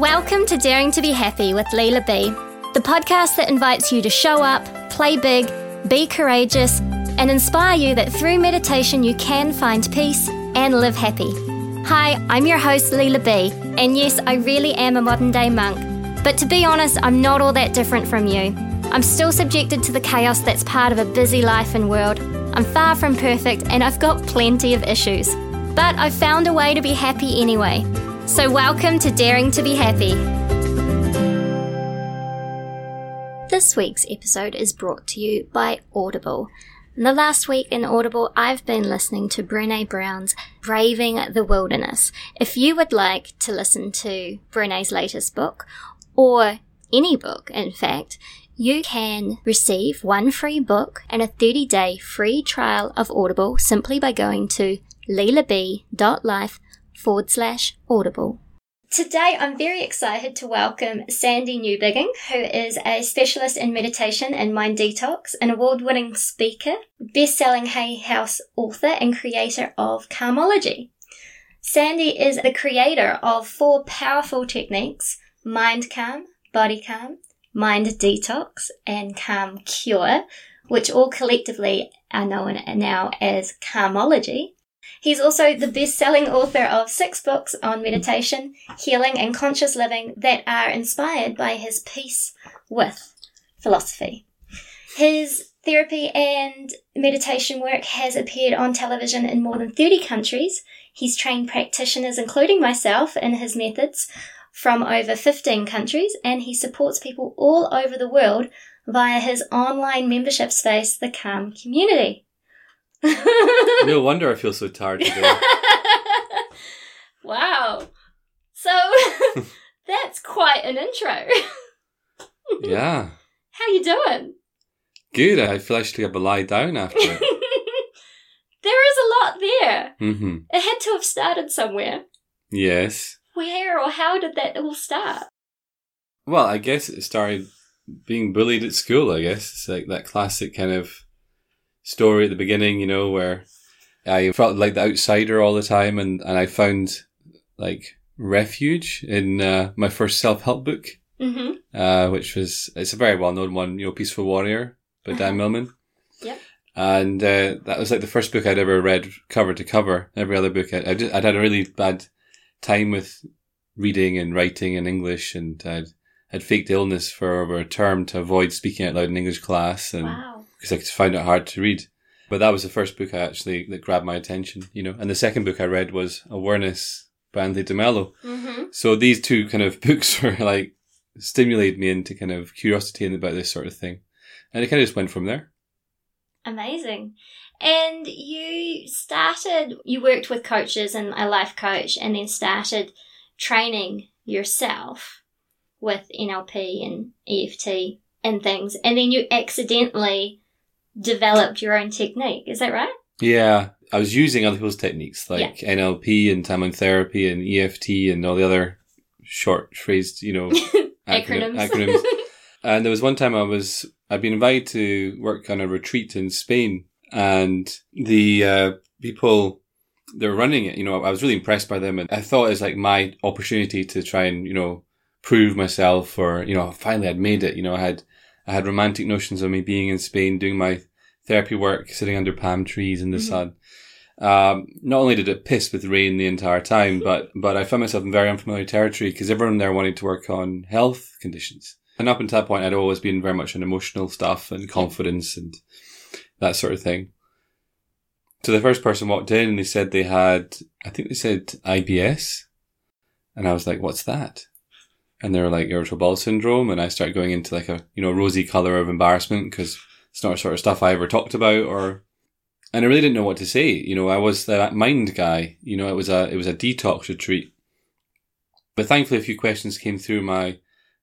Welcome to Daring to Be Happy with Leela B, the podcast that invites you to show up, play big, be courageous, and inspire you that through meditation you can find peace and live happy. Hi, I'm your host, Leela B, and yes, I really am a modern day monk. But to be honest, I'm not all that different from you. I'm still subjected to the chaos that's part of a busy life and world. I'm far from perfect, and I've got plenty of issues. But I've found a way to be happy anyway. So, welcome to Daring to Be Happy. This week's episode is brought to you by Audible. In the last week in Audible, I've been listening to Brene Brown's Braving the Wilderness. If you would like to listen to Brene's latest book, or any book, in fact, you can receive one free book and a 30 day free trial of Audible simply by going to lilab.life forward slash audible. Today, I'm very excited to welcome Sandy Newbigging, who is a specialist in meditation and mind detox, an award winning speaker, best selling Hay House author, and creator of Calmology. Sandy is the creator of four powerful techniques Mind Calm, Body Calm, Mind Detox, and Calm Cure, which all collectively are known now as Calmology. He's also the best selling author of six books on meditation, healing, and conscious living that are inspired by his peace with philosophy. His therapy and meditation work has appeared on television in more than 30 countries. He's trained practitioners, including myself, in his methods from over 15 countries, and he supports people all over the world via his online membership space, the Calm Community. no wonder I feel so tired today. wow. So that's quite an intro. yeah. How you doing? Good. I feel I should have a lie down after it. there is a lot there. Mm-hmm. It had to have started somewhere. Yes. Where or how did that all start? Well, I guess it started being bullied at school, I guess. It's like that classic kind of story at the beginning, you know, where I felt like the outsider all the time and, and I found like refuge in uh, my first self help book, mm-hmm. uh, which was, it's a very well known one, you know, Peaceful Warrior by uh-huh. Dan Millman. Yep. And uh, that was like the first book I'd ever read cover to cover. Every other book, I, I just, I'd had a really bad time with reading and writing in English and I'd had faked illness for over a term to avoid speaking out loud in English class. And wow because I found it hard to read. But that was the first book I actually that grabbed my attention, you know. And the second book I read was Awareness by Anthony DeMello. Mm-hmm. So these two kind of books were like stimulated me into kind of curiosity about this sort of thing, and it kind of just went from there. Amazing. And you started, you worked with coaches and a life coach, and then started training yourself with NLP and EFT and things. And then you accidentally developed your own technique. Is that right? Yeah. I was using other people's techniques like yeah. NLP and Timeline Therapy and EFT and all the other short phrased, you know, acronyms. acronyms. and there was one time I was, I'd been invited to work on a retreat in Spain and the uh, people they were running it, you know, I was really impressed by them and I thought it was like my opportunity to try and, you know, prove myself or, you know, finally I'd made it, you know, I had I had romantic notions of me being in Spain, doing my therapy work, sitting under palm trees in the mm-hmm. sun. Um, not only did it piss with rain the entire time, but but I found myself in very unfamiliar territory because everyone there wanted to work on health conditions. And up until that point, I'd always been very much on emotional stuff and confidence and that sort of thing. So the first person walked in and they said they had, I think they said IBS. And I was like, what's that? And they were like irritable bowel syndrome, and I started going into like a you know rosy color of embarrassment because it's not sort of stuff I ever talked about, or and I really didn't know what to say. You know, I was that mind guy. You know, it was a it was a detox retreat, but thankfully a few questions came through my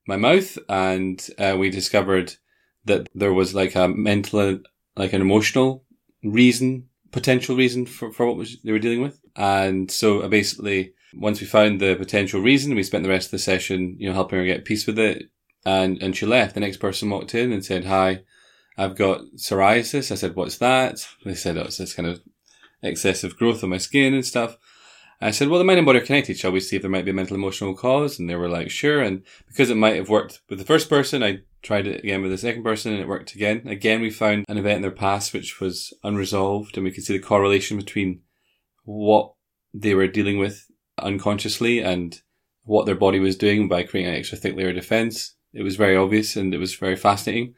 my mouth, and uh, we discovered that there was like a mental, like an emotional reason, potential reason for for what was, they were dealing with, and so I basically once we found the potential reason, we spent the rest of the session, you know, helping her get peace with it. And, and she left. The next person walked in and said, hi, I've got psoriasis. I said, what's that? They said, oh, it's this kind of excessive growth on my skin and stuff. I said, well, the mind and body are connected. Shall we see if there might be a mental emotional cause? And they were like, sure. And because it might have worked with the first person, I tried it again with the second person and it worked again. Again, we found an event in their past which was unresolved and we could see the correlation between what they were dealing with unconsciously and what their body was doing by creating an extra thick layer of defense. It was very obvious and it was very fascinating.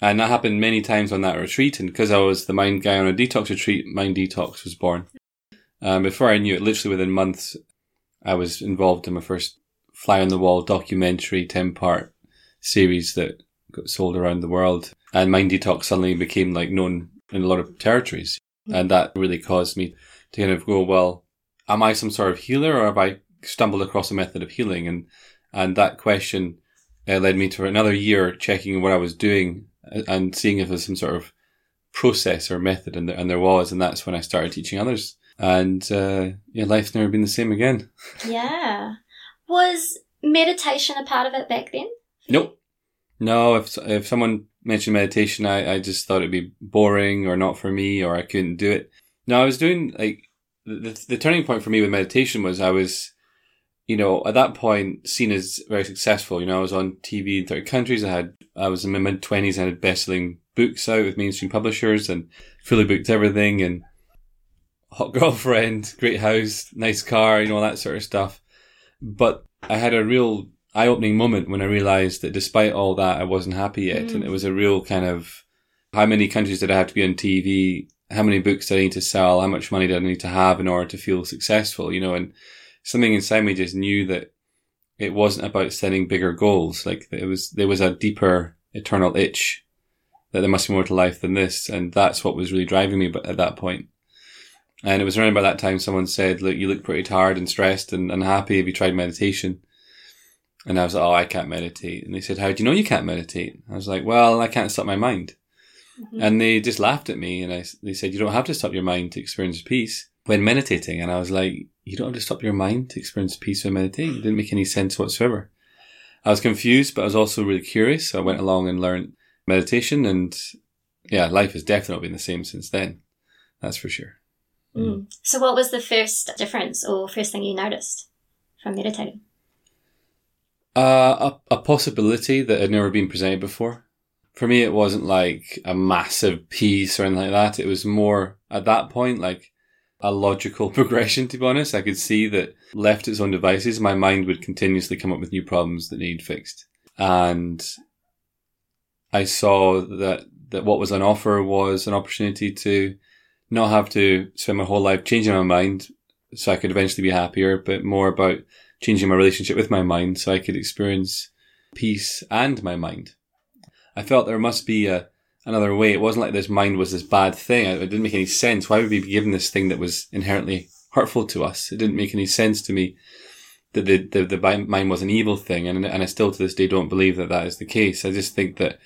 And that happened many times on that retreat. And because I was the mind guy on a detox retreat, Mind Detox was born. Um, before I knew it, literally within months, I was involved in my first fly on the wall documentary 10 part series that got sold around the world. And Mind Detox suddenly became like known in a lot of territories. And that really caused me to kind of go, well, am I some sort of healer or have I stumbled across a method of healing? And, and that question uh, led me to another year checking what I was doing and seeing if there's some sort of process or method and there, and there was. And that's when I started teaching others. And, uh, yeah, life's never been the same again. Yeah. Was meditation a part of it back then? Nope. No, if, if someone mentioned meditation, I, I just thought it'd be boring or not for me or I couldn't do it. No, I was doing like the, the turning point for me with meditation was I was, you know, at that point seen as very successful. You know, I was on TV in 30 countries. I had, I was in my mid twenties. I had best-selling books out with mainstream publishers and fully booked everything and hot girlfriend, great house, nice car, you know, all that sort of stuff. But I had a real eye-opening moment when I realized that despite all that, I wasn't happy yet. Mm. And it was a real kind of, how many countries did I have to be on TV? How many books do I need to sell? How much money do I need to have in order to feel successful? You know, and something inside me just knew that it wasn't about setting bigger goals. Like it was, there was a deeper eternal itch that there must be more to life than this. And that's what was really driving me at that point. And it was around by that time someone said, look, you look pretty tired and stressed and unhappy. Have you tried meditation? And I was like, oh, I can't meditate. And they said, how do you know you can't meditate? I was like, well, I can't stop my mind. Mm-hmm. And they just laughed at me and I, they said, you don't have to stop your mind to experience peace when meditating. And I was like, you don't have to stop your mind to experience peace when meditating. It didn't make any sense whatsoever. I was confused, but I was also really curious. So I went along and learned meditation and yeah, life has definitely been the same since then. That's for sure. Mm. So, what was the first difference or first thing you noticed from meditating? Uh, a, a possibility that had never been presented before. For me, it wasn't like a massive peace or anything like that. It was more at that point like a logical progression, to be honest. I could see that left its own devices, my mind would continuously come up with new problems that need fixed. And I saw that, that what was on offer was an opportunity to not have to spend my whole life changing my mind so I could eventually be happier, but more about changing my relationship with my mind so I could experience peace and my mind. I felt there must be a, another way. It wasn't like this mind was this bad thing. It didn't make any sense. Why would we be given this thing that was inherently hurtful to us? It didn't make any sense to me that the, the, the mind was an evil thing. And, and I still to this day don't believe that that is the case. I just think that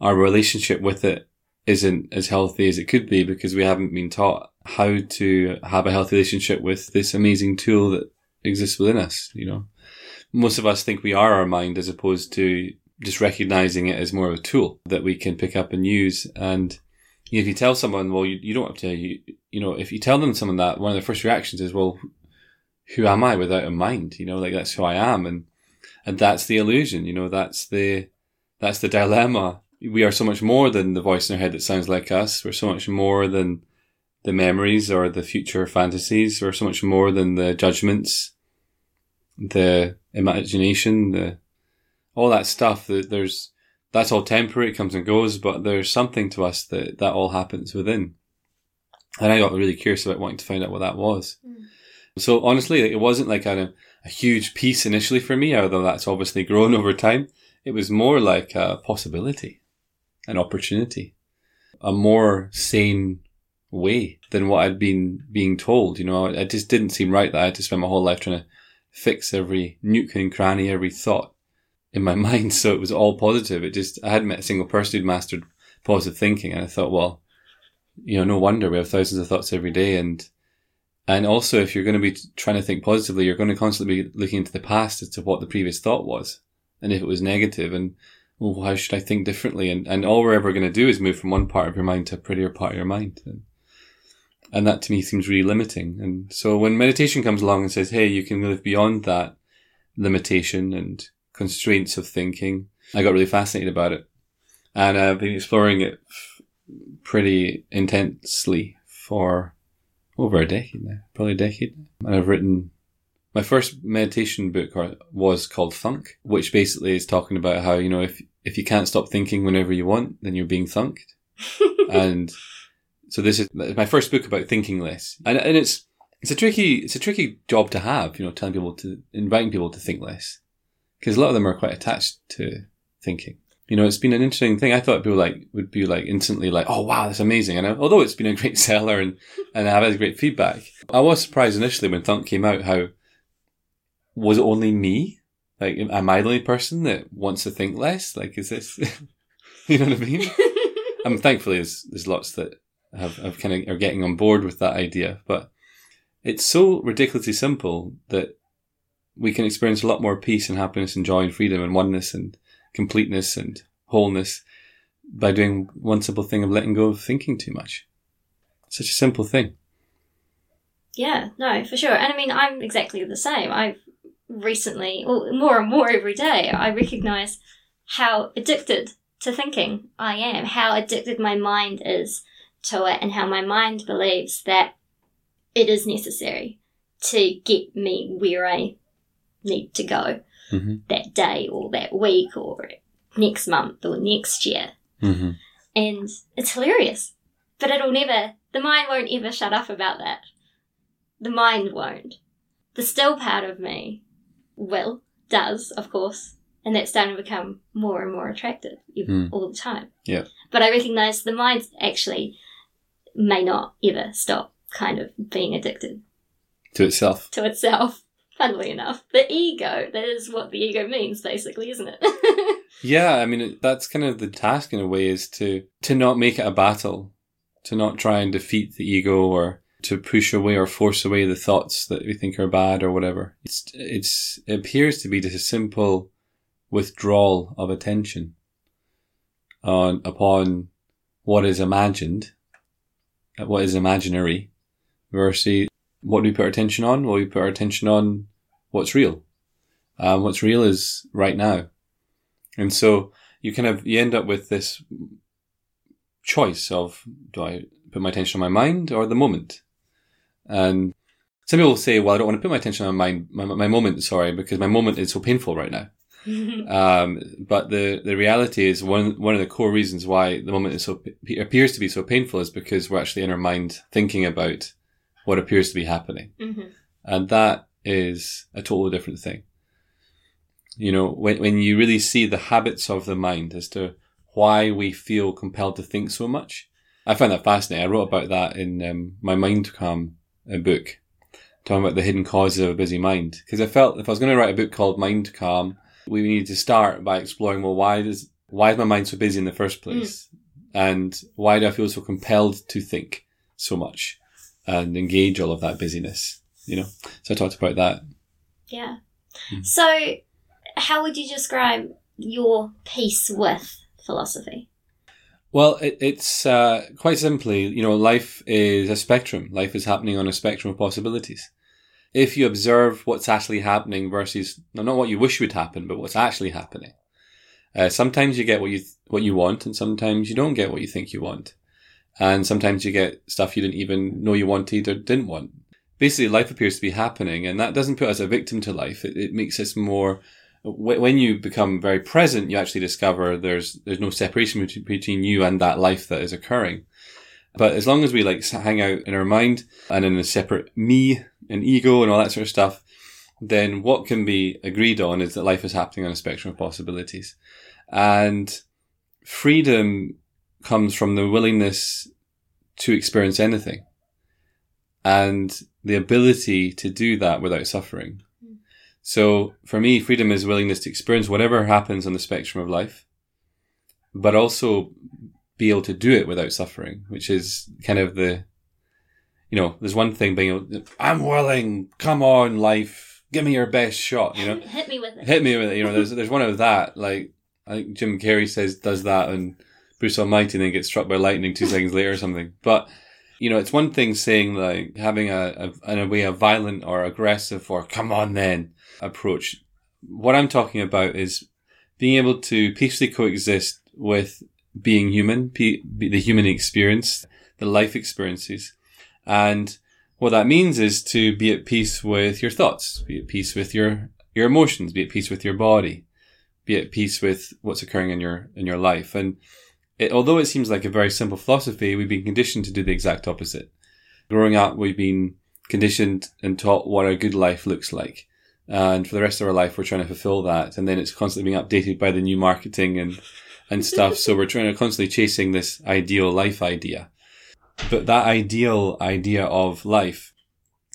our relationship with it isn't as healthy as it could be because we haven't been taught how to have a healthy relationship with this amazing tool that exists within us, you know. Most of us think we are our mind as opposed to just recognizing it as more of a tool that we can pick up and use. And if you tell someone, well, you, you don't have to, you, you know, if you tell them someone that, one of the first reactions is, well, who am I without a mind? You know, like that's who I am. And, and that's the illusion, you know, that's the, that's the dilemma we are so much more than the voice in our head that sounds like us. We're so much more than the memories or the future fantasies. We're so much more than the judgments, the imagination, the all that stuff. That there's that's all temporary. It comes and goes, but there's something to us that that all happens within. And I got really curious about wanting to find out what that was. Mm. So honestly, it wasn't like a, a huge peace initially for me, although that's obviously grown over time. It was more like a possibility an opportunity, a more sane way than what I'd been being told. You know, it just didn't seem right that I had to spend my whole life trying to fix every nook and cranny, every thought in my mind. So it was all positive. It just, I hadn't met a single person who'd mastered positive thinking. And I thought, well, you know, no wonder we have thousands of thoughts every day. And, and also if you're going to be trying to think positively, you're going to constantly be looking into the past as to what the previous thought was. And if it was negative and well, how should I think differently? And, and all we're ever going to do is move from one part of your mind to a prettier part of your mind. And, And that to me seems really limiting. And so when meditation comes along and says, hey, you can live beyond that limitation and constraints of thinking, I got really fascinated about it. And I've been exploring it pretty intensely for over a decade now, probably a decade. And I've written my first meditation book was called Thunk, which basically is talking about how, you know, if, if you can't stop thinking whenever you want, then you're being thunked. and so this is my first book about thinking less. And, and it's, it's a tricky, it's a tricky job to have, you know, telling people to, inviting people to think less. Because a lot of them are quite attached to thinking. You know, it's been an interesting thing. I thought people like, would be like instantly like, oh wow, that's amazing. And I, although it's been a great seller and, and I've had great feedback, I was surprised initially when Thunk came out how, was it only me? Like, am I the only person that wants to think less? Like, is this, you know what I mean? I'm thankfully there's, there's lots that have, have kind of are getting on board with that idea, but it's so ridiculously simple that we can experience a lot more peace and happiness and joy and freedom and oneness and completeness and wholeness by doing one simple thing of letting go of thinking too much. Such a simple thing. Yeah, no, for sure. And I mean, I'm exactly the same. I've recently, or more and more every day, I recognize how addicted to thinking I am, how addicted my mind is to it, and how my mind believes that it is necessary to get me where I need to go mm-hmm. that day or that week or next month or next year. Mm-hmm. And it's hilarious. But it'll never, the mind won't ever shut up about that. The mind won't. The still part of me will, does, of course, and that's starting to become more and more attractive mm. all the time. Yeah. But I recognize the mind actually may not ever stop kind of being addicted to itself. To itself. Funnily enough, the ego, that is what the ego means, basically, isn't it? yeah, I mean, that's kind of the task in a way is to, to not make it a battle, to not try and defeat the ego or to push away or force away the thoughts that we think are bad or whatever. It's, it's, it appears to be just a simple withdrawal of attention on, upon what is imagined, uh, what is imaginary versus what do we put our attention on? Well, we put our attention on what's real. Um, what's real is right now. And so you kind of, you end up with this choice of, do I put my attention on my mind or the moment? And some people say, well, I don't want to put my attention on my, my, my moment, sorry, because my moment is so painful right now. um, but the, the reality is one, one of the core reasons why the moment is so, appears to be so painful is because we're actually in our mind thinking about what appears to be happening. Mm-hmm. And that is a totally different thing. You know, when, when you really see the habits of the mind as to why we feel compelled to think so much, I find that fascinating. I wrote about that in um, my Mind Calm uh, book, talking about the hidden causes of a busy mind. Because I felt if I was going to write a book called Mind Calm, we needed to start by exploring, well, why does, why is my mind so busy in the first place? Mm. And why do I feel so compelled to think so much and engage all of that busyness? You know, so I talked about that. Yeah. Mm. So, how would you describe your peace with philosophy? Well, it, it's uh, quite simply, you know, life is a spectrum. Life is happening on a spectrum of possibilities. If you observe what's actually happening versus not what you wish would happen, but what's actually happening, uh, sometimes you get what you th- what you want, and sometimes you don't get what you think you want, and sometimes you get stuff you didn't even know you wanted or didn't want basically life appears to be happening and that doesn't put us a victim to life. It, it makes us more, when you become very present, you actually discover there's, there's no separation between you and that life that is occurring. But as long as we like hang out in our mind and in a separate me and ego and all that sort of stuff, then what can be agreed on is that life is happening on a spectrum of possibilities. And freedom comes from the willingness to experience anything. And the ability to do that without suffering. Mm. So for me, freedom is willingness to experience whatever happens on the spectrum of life, but also be able to do it without suffering, which is kind of the, you know, there's one thing being, I'm willing, come on, life, give me your best shot, you know? Hit me with it. Hit me with it, you know, there's, there's one of that, like, I think Jim Carrey says, does that and Bruce Almighty and then gets struck by lightning two seconds later or something. But you know, it's one thing saying like having a, a in a way a violent or aggressive or come on then approach. What I'm talking about is being able to peacefully coexist with being human, the human experience, the life experiences. And what that means is to be at peace with your thoughts, be at peace with your, your emotions, be at peace with your body, be at peace with what's occurring in your, in your life. And it, although it seems like a very simple philosophy, we've been conditioned to do the exact opposite. Growing up, we've been conditioned and taught what a good life looks like. And for the rest of our life, we're trying to fulfill that. And then it's constantly being updated by the new marketing and, and stuff. so we're trying to constantly chasing this ideal life idea. But that ideal idea of life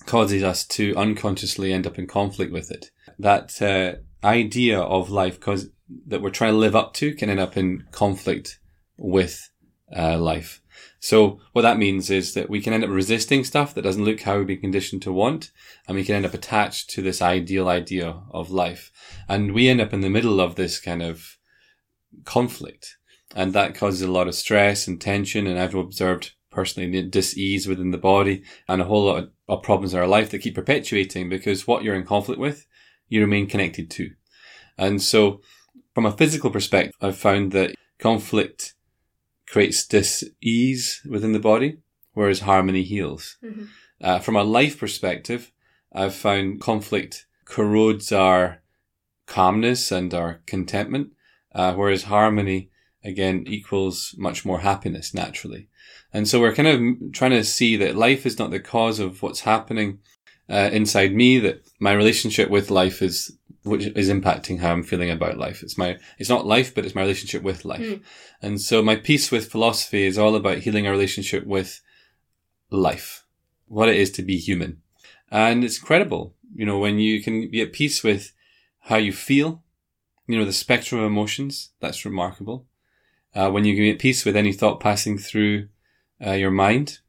causes us to unconsciously end up in conflict with it. That uh, idea of life cause, that we're trying to live up to can end up in conflict with uh, life. So what that means is that we can end up resisting stuff that doesn't look how we've been conditioned to want, and we can end up attached to this ideal idea of life. And we end up in the middle of this kind of conflict. And that causes a lot of stress and tension, and I've observed personally dis-ease within the body and a whole lot of, of problems in our life that keep perpetuating because what you're in conflict with, you remain connected to. And so from a physical perspective, I've found that conflict creates dis-ease within the body, whereas harmony heals. Mm-hmm. Uh, from a life perspective, I've found conflict corrodes our calmness and our contentment, uh, whereas harmony again equals much more happiness naturally. And so we're kind of trying to see that life is not the cause of what's happening uh, inside me, that my relationship with life is which is impacting how I'm feeling about life. It's my, it's not life, but it's my relationship with life. Mm. And so my peace with philosophy is all about healing our relationship with life, what it is to be human. And it's incredible, you know, when you can be at peace with how you feel, you know, the spectrum of emotions, that's remarkable. Uh, when you can be at peace with any thought passing through uh, your mind,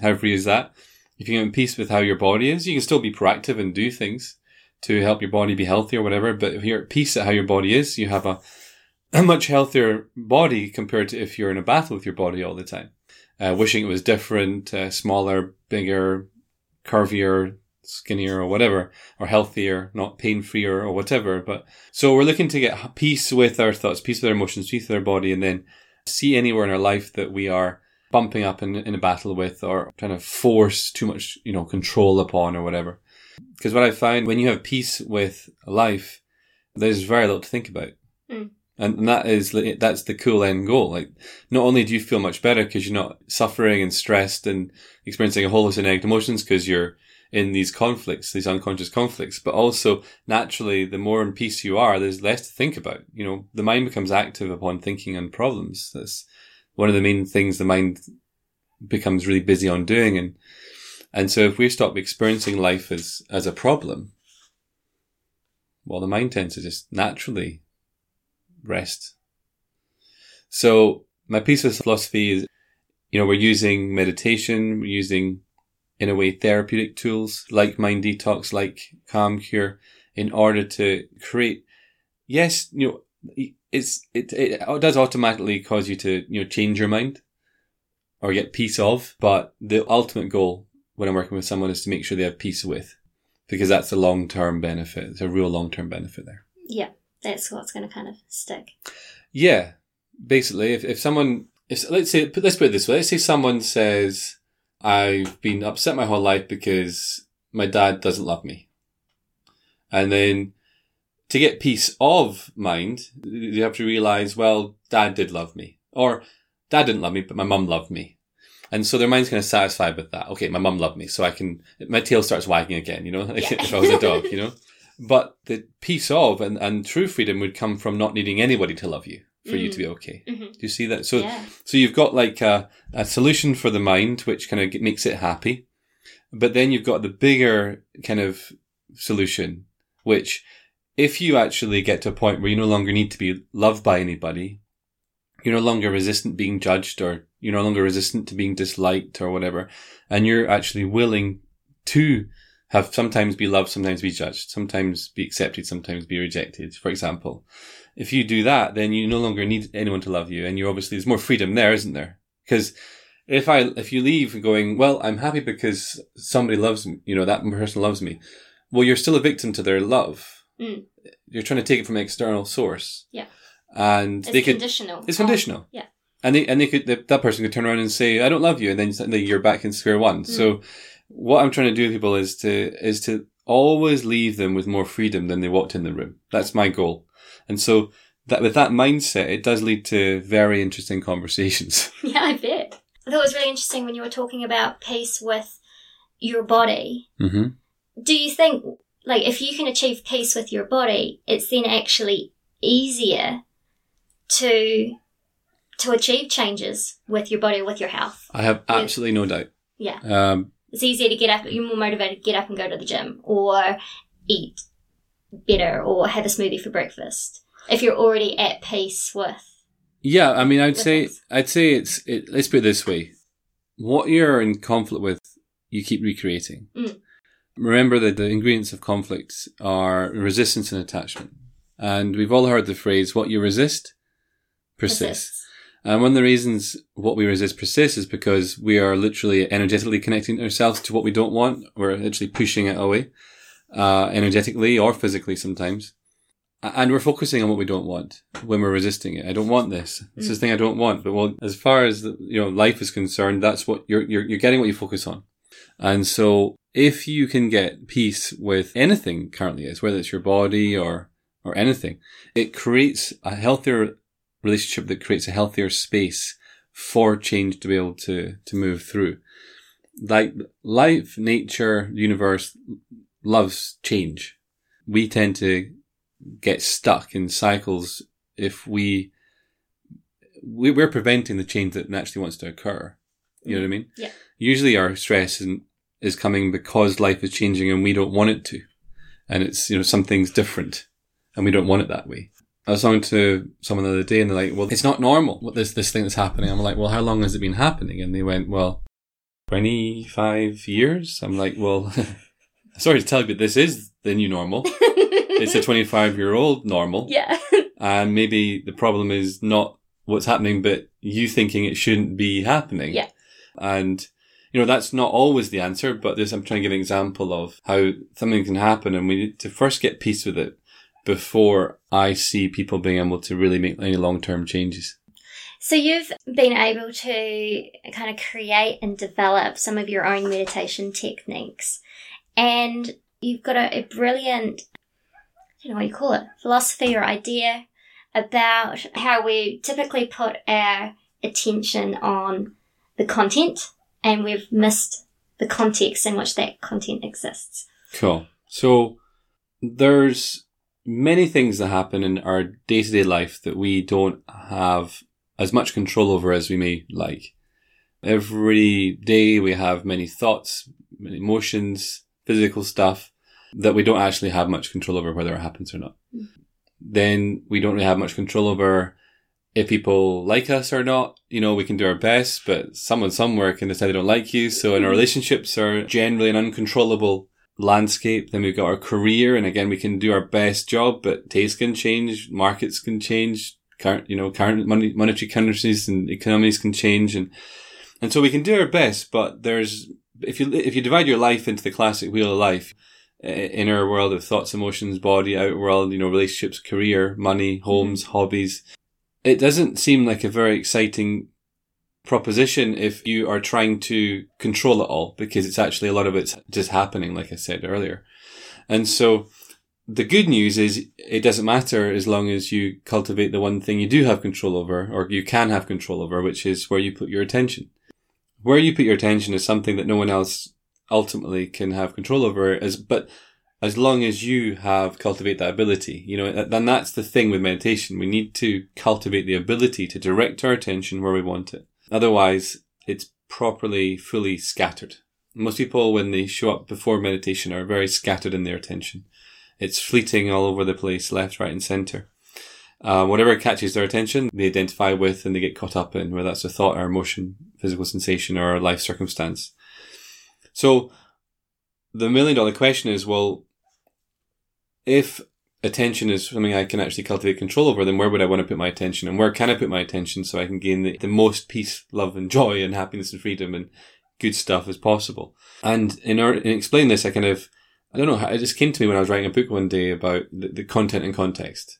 how free is that? If you're in peace with how your body is, you can still be proactive and do things to help your body be healthy or whatever. But if you're at peace at how your body is, you have a, a much healthier body compared to if you're in a battle with your body all the time. Uh, wishing it was different, uh, smaller, bigger, curvier, skinnier or whatever, or healthier, not pain freer or whatever. But so we're looking to get peace with our thoughts, peace with our emotions, peace with our body, and then see anywhere in our life that we are bumping up in, in a battle with or trying to force too much, you know, control upon or whatever. Because what I find when you have peace with life, there's very little to think about. Mm. And that is, that's the cool end goal. Like, not only do you feel much better because you're not suffering and stressed and experiencing a whole lot of negative emotions because you're in these conflicts, these unconscious conflicts, but also naturally, the more in peace you are, there's less to think about. You know, the mind becomes active upon thinking and problems. That's one of the main things the mind becomes really busy on doing. And and so if we stop experiencing life as, as a problem, well, the mind tends to just naturally rest. So my piece of philosophy is, you know, we're using meditation, we're using, in a way, therapeutic tools like mind detox, like calm cure in order to create, yes, you know, it's, it, it does automatically cause you to, you know, change your mind or get peace of, but the ultimate goal when I'm working with someone is to make sure they have peace with, because that's a long term benefit. It's a real long term benefit there. Yeah, that's what's going to kind of stick. Yeah, basically, if if someone, if let's say, let's put it this way, let's say someone says, "I've been upset my whole life because my dad doesn't love me," and then to get peace of mind, you have to realize, well, dad did love me, or dad didn't love me, but my mum loved me. And so their mind's kind of satisfied with that. Okay, my mum loved me, so I can, my tail starts wagging again, you know, like yeah. if I was a dog, you know? But the peace of and, and true freedom would come from not needing anybody to love you for mm. you to be mm. okay. Mm-hmm. Do you see that? So, yeah. so you've got like a, a solution for the mind, which kind of makes it happy. But then you've got the bigger kind of solution, which if you actually get to a point where you no longer need to be loved by anybody, you're no longer resistant being judged or you're no longer resistant to being disliked or whatever. And you're actually willing to have sometimes be loved, sometimes be judged, sometimes be accepted, sometimes be rejected, for example. If you do that, then you no longer need anyone to love you. And you obviously, there's more freedom there, isn't there? Because if I if you leave going, well, I'm happy because somebody loves me, you know, that person loves me. Well, you're still a victim to their love. Mm. You're trying to take it from an external source. Yeah. And It's they could conditional. it's conditional. yeah. And they and they could that person could turn around and say, I don't love you, and then suddenly you're back in square one. So what I'm trying to do with people is to is to always leave them with more freedom than they walked in the room. That's my goal. And so that with that mindset, it does lead to very interesting conversations. Yeah, I bet. I thought it was really interesting when you were talking about peace with your body. mm-hmm. Do you think, like, if you can achieve peace with your body, it's then actually easier to to achieve changes with your body, with your health? I have absolutely no doubt. Yeah. Um, It's easier to get up, you're more motivated to get up and go to the gym or eat better or have a smoothie for breakfast if you're already at peace with. yeah, I mean, I'd say, things. I'd say it's, it, let's put it this way. What you're in conflict with, you keep recreating. Mm. Remember that the ingredients of conflict are resistance and attachment. And we've all heard the phrase, what you resist persists. And one of the reasons what we resist persists is because we are literally energetically connecting ourselves to what we don't want. We're literally pushing it away, uh, energetically or physically sometimes. And we're focusing on what we don't want when we're resisting it. I don't want this. This is the thing I don't want. But well, as far as the, you know, life is concerned, that's what you're, you're, you're getting what you focus on. And so if you can get peace with anything currently is, whether it's your body or, or anything, it creates a healthier relationship that creates a healthier space for change to be able to, to move through. Like life, nature, universe loves change. We tend to get stuck in cycles if we, we we're preventing the change that naturally wants to occur. You know what I mean? Yeah. Usually our stress is, is coming because life is changing and we don't want it to. And it's, you know, something's different and we don't want it that way. I was talking to someone the other day and they're like, well, it's not normal. What this, this thing that's happening. I'm like, well, how long has it been happening? And they went, well, 25 years. I'm like, well, sorry to tell you, but this is the new normal. It's a 25 year old normal. yeah. And maybe the problem is not what's happening, but you thinking it shouldn't be happening. Yeah. And, you know, that's not always the answer, but this, I'm trying to give an example of how something can happen and we need to first get peace with it before I see people being able to really make any long-term changes. So you've been able to kind of create and develop some of your own meditation techniques, and you've got a, a brilliant, I don't know what you call it, philosophy or idea about how we typically put our attention on the content, and we've missed the context in which that content exists. Cool. So there's many things that happen in our day-to-day life that we don't have as much control over as we may like. Every day we have many thoughts, many emotions, physical stuff that we don't actually have much control over whether it happens or not. Mm-hmm. Then we don't really have much control over if people like us or not. You know, we can do our best, but someone somewhere can decide they don't like you. So in our mm-hmm. relationships are generally an uncontrollable landscape. Then we've got our career, and again, we can do our best job, but tastes can change, markets can change, current, you know, current money, monetary currencies and economies can change, and and so we can do our best. But there's if you if you divide your life into the classic wheel of life, inner world of thoughts, emotions, body, outer world, you know, relationships, career, money, mm-hmm. homes, hobbies. It doesn't seem like a very exciting proposition if you are trying to control it all because it's actually a lot of it's just happening, like I said earlier. And so the good news is it doesn't matter as long as you cultivate the one thing you do have control over or you can have control over, which is where you put your attention. Where you put your attention is something that no one else ultimately can have control over as, but as long as you have cultivate that ability, you know, then that's the thing with meditation. We need to cultivate the ability to direct our attention where we want it. Otherwise, it's properly, fully scattered. Most people, when they show up before meditation, are very scattered in their attention. It's fleeting all over the place, left, right, and center. Uh, whatever catches their attention, they identify with and they get caught up in, whether that's a thought or emotion, physical sensation, or a life circumstance. So, the million dollar question is, well, if attention is something I can actually cultivate control over, then where would I want to put my attention and where can I put my attention so I can gain the, the most peace, love and joy and happiness and freedom and good stuff as possible. And in order, in explain this, I kind of, I don't know, it just came to me when I was writing a book one day about the, the content and context.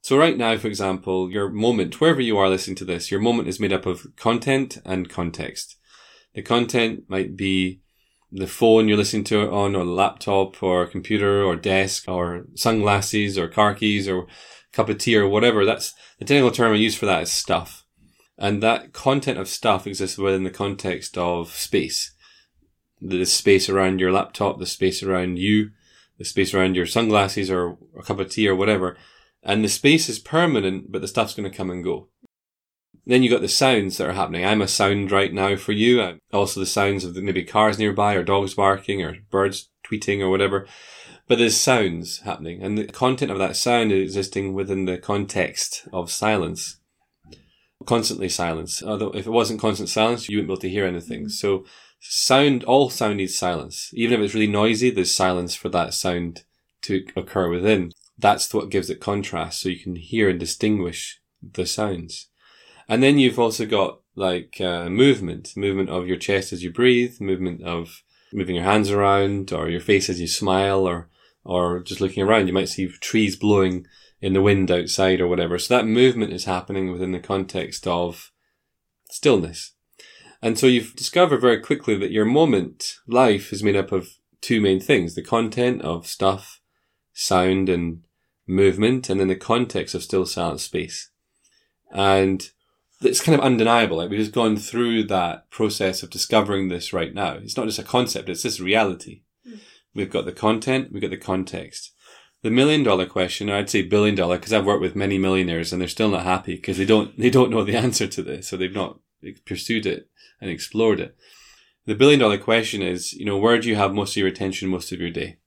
So right now, for example, your moment, wherever you are listening to this, your moment is made up of content and context. The content might be the phone you're listening to it on, or laptop, or computer, or desk, or sunglasses, or car keys, or cup of tea, or whatever. That's the technical term I use for that is stuff. And that content of stuff exists within the context of space. The space around your laptop, the space around you, the space around your sunglasses or a cup of tea or whatever. And the space is permanent, but the stuff's going to come and go. Then you got the sounds that are happening. I'm a sound right now for you. Uh, also the sounds of the, maybe cars nearby or dogs barking or birds tweeting or whatever. But there's sounds happening and the content of that sound is existing within the context of silence. Constantly silence. Although if it wasn't constant silence, you wouldn't be able to hear anything. Mm-hmm. So sound, all sound needs silence. Even if it's really noisy, there's silence for that sound to occur within. That's what gives it contrast so you can hear and distinguish the sounds. And then you've also got like uh, movement, movement of your chest as you breathe, movement of moving your hands around or your face as you smile or, or just looking around. You might see trees blowing in the wind outside or whatever. So that movement is happening within the context of stillness. And so you've discovered very quickly that your moment life is made up of two main things, the content of stuff, sound and movement, and then the context of still silent space. And it's kind of undeniable. Like we've just gone through that process of discovering this right now. It's not just a concept; it's just reality. Mm. We've got the content, we've got the context. The million dollar question, or I'd say billion dollar, because I've worked with many millionaires and they're still not happy because they don't they don't know the answer to this, so they've not pursued it and explored it. The billion dollar question is, you know, where do you have most of your attention most of your day?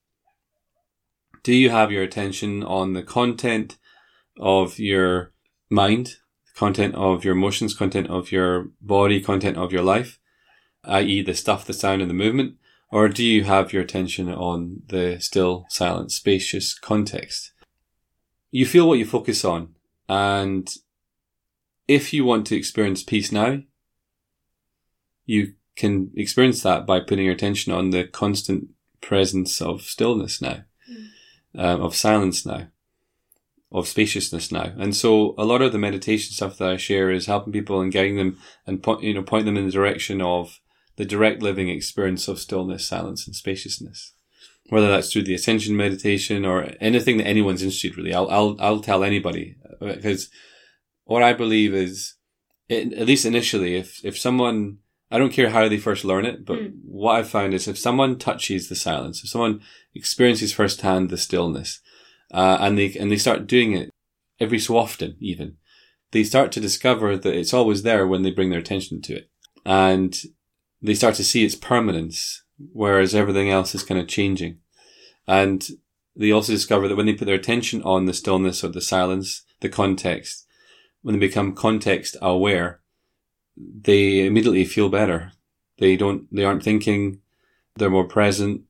Do you have your attention on the content of your mind, content of your emotions, content of your body, content of your life, i.e. the stuff, the sound and the movement? Or do you have your attention on the still, silent, spacious context? You feel what you focus on. And if you want to experience peace now, you can experience that by putting your attention on the constant presence of stillness now, mm. um, of silence now of spaciousness now. And so a lot of the meditation stuff that I share is helping people and guiding them and point, you know, point them in the direction of the direct living experience of stillness, silence and spaciousness. Whether that's through the ascension meditation or anything that anyone's interested really. I'll, I'll, I'll tell anybody because what I believe is it, at least initially, if, if someone, I don't care how they first learn it, but mm. what I've found is if someone touches the silence, if someone experiences firsthand the stillness, uh, and they and they start doing it every so often. Even they start to discover that it's always there when they bring their attention to it, and they start to see its permanence, whereas everything else is kind of changing. And they also discover that when they put their attention on the stillness or the silence, the context, when they become context aware, they immediately feel better. They don't, they aren't thinking, they're more present,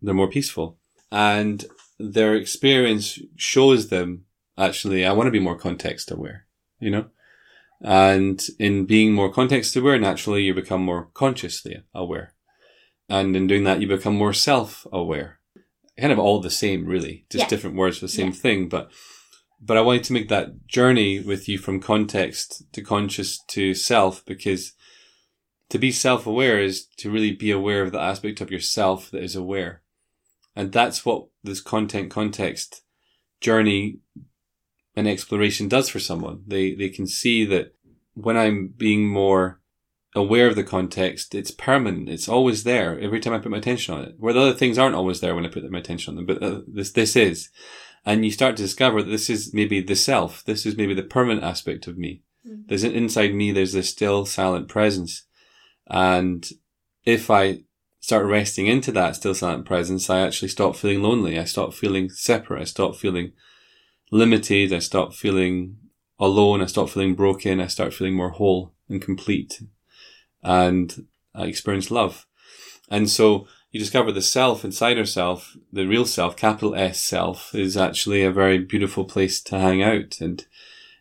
they're more peaceful. And their experience shows them actually, I want to be more context aware, you know? And in being more context aware, naturally you become more consciously aware. And in doing that, you become more self aware. Kind of all the same, really, just yeah. different words for the same yeah. thing. But, but I wanted to make that journey with you from context to conscious to self because to be self aware is to really be aware of the aspect of yourself that is aware. And that's what this content context journey and exploration does for someone. They, they can see that when I'm being more aware of the context, it's permanent. It's always there every time I put my attention on it. Where the other things aren't always there when I put my attention on them, but uh, this, this is. And you start to discover that this is maybe the self. This is maybe the permanent aspect of me. Mm-hmm. There's an inside me, there's this still silent presence. And if I start resting into that still silent presence, I actually stop feeling lonely. I stop feeling separate. I stop feeling limited. I stop feeling alone. I stop feeling broken. I start feeling more whole and complete. And I experience love. And so you discover the self inside ourself, the real self, capital S self, is actually a very beautiful place to hang out. And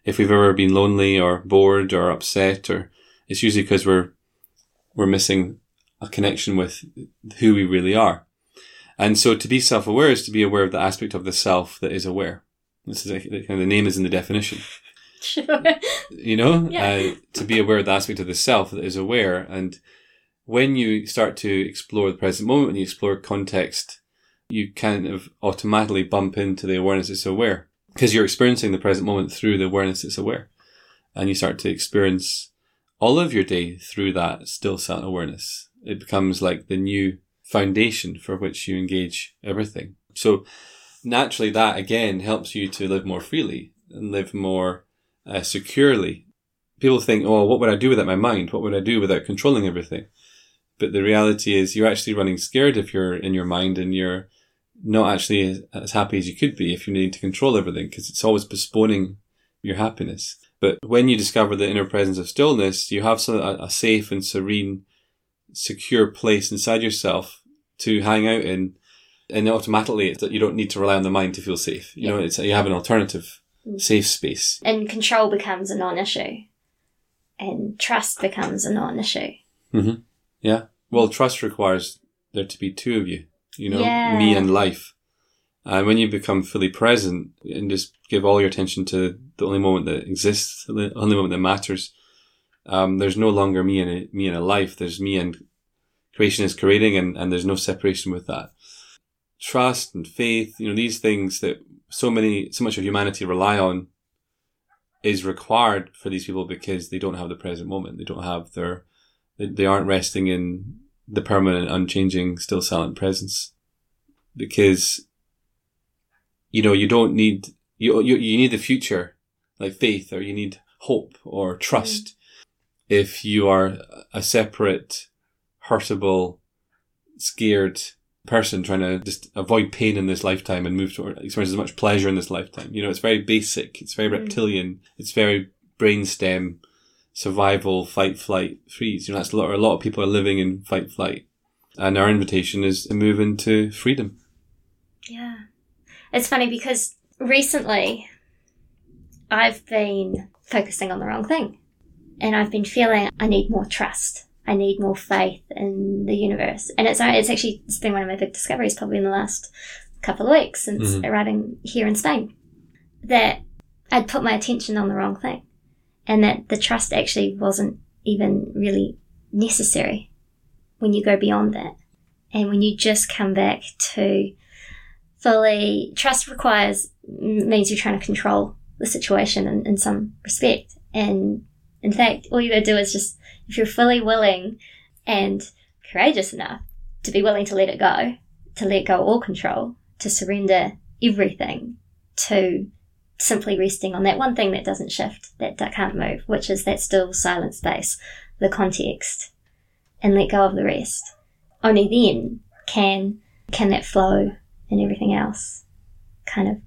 if we've ever been lonely or bored or upset, or it's usually because we're we're missing a connection with who we really are. And so to be self-aware is to be aware of the aspect of the self that is aware. This is a, kind of the name is in the definition. Sure. You know, Yeah. uh, to be aware of the aspect of the self that is aware. And when you start to explore the present moment, when you explore context, you kind of automatically bump into the awareness that's aware because you're experiencing the present moment through the awareness that's aware. And you start to experience all of your day through that still silent awareness. It becomes like the new foundation for which you engage everything. So naturally that again helps you to live more freely and live more uh, securely. People think, oh, what would I do without my mind? What would I do without controlling everything? But the reality is you're actually running scared if you're in your mind and you're not actually as, happy as you could be if you need to control everything because it's always postponing your happiness. But when you discover the inner presence of stillness, you have a, a safe and serene, secure place inside yourself to hang out in. And automatically it's that you don't need to rely on the mind to feel safe. You know, it's, you have an alternative Mm. safe space. and control becomes a non-issue, and trust becomes a non-issue. Mm-hmm. Yeah. Well, trust requires there to be two of you, you know, Yeah. me and life. And when you become fully present and just give all your attention to the only moment that exists, the only moment that matters, um, there's no longer me and a, me and a life. There's me and creation is creating and, and there's no separation with that. Trust and faith, you know, these things that so many, so much of humanity rely on is required for these people because they don't have the present moment. They don't have their, they, they aren't resting in the permanent, unchanging, still silent presence. Because, you know, you don't need, you, you, you need the future, like faith, or you need hope or trust. If you are a separate, hurtable, scared person trying to just avoid pain in this lifetime and move toward experience as much pleasure in this lifetime. You know, it's very basic. It's very Mm. reptilian. It's very brainstem survival, fight, flight, freeze. You know, that's a lot, a lot of people are living in fight, flight. And our invitation is to move into freedom. Yeah. It's funny because recently I've been focusing on the wrong thing. And I've been feeling I need more trust. I need more faith in the universe. And it's it's actually it's been one of my big discoveries probably in the last couple of weeks since Mhm. arriving here in Spain. That I'd put my attention on the wrong thing. And that the trust actually wasn't even really necessary when you go beyond that. And when you just come back to fully trust requires means you're trying to control the situation in, in some respect. And in fact, all you gotta do is just if you're fully willing and courageous enough to be willing to let it go, to let go all control, to surrender everything, to simply resting on that one thing that doesn't shift, that, can't move, which is that still silent space, the context, and let go of the rest. Only then can can that flow and everything else kind of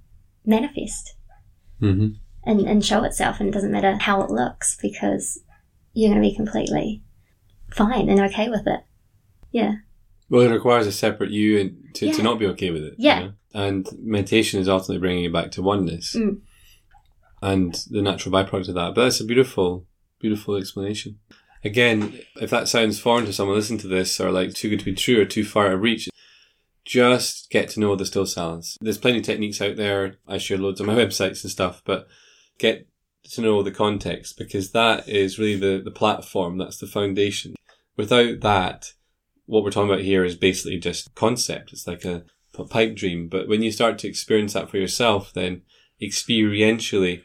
manifest Mm-hmm. And, and show itself and it doesn't matter how it looks because you're going to be completely fine and okay with it. Yeah. Well, it requires a separate you and to, Yeah. to not be okay with it. Yeah. You know? And meditation is ultimately bringing you back to oneness Mm. and the natural byproduct of that. But that's a beautiful, beautiful explanation. Again, if that sounds foreign to someone listening to this or like too good to be true or too far out of reach, just get to know the still silence. There's plenty of techniques out there. I share loads on my websites and stuff, but get to know the context because that is really the, the platform. That's the foundation. Without that, what we're talking about here is basically just concept. It's like a, a pipe dream. But when you start to experience that for yourself, then experientially,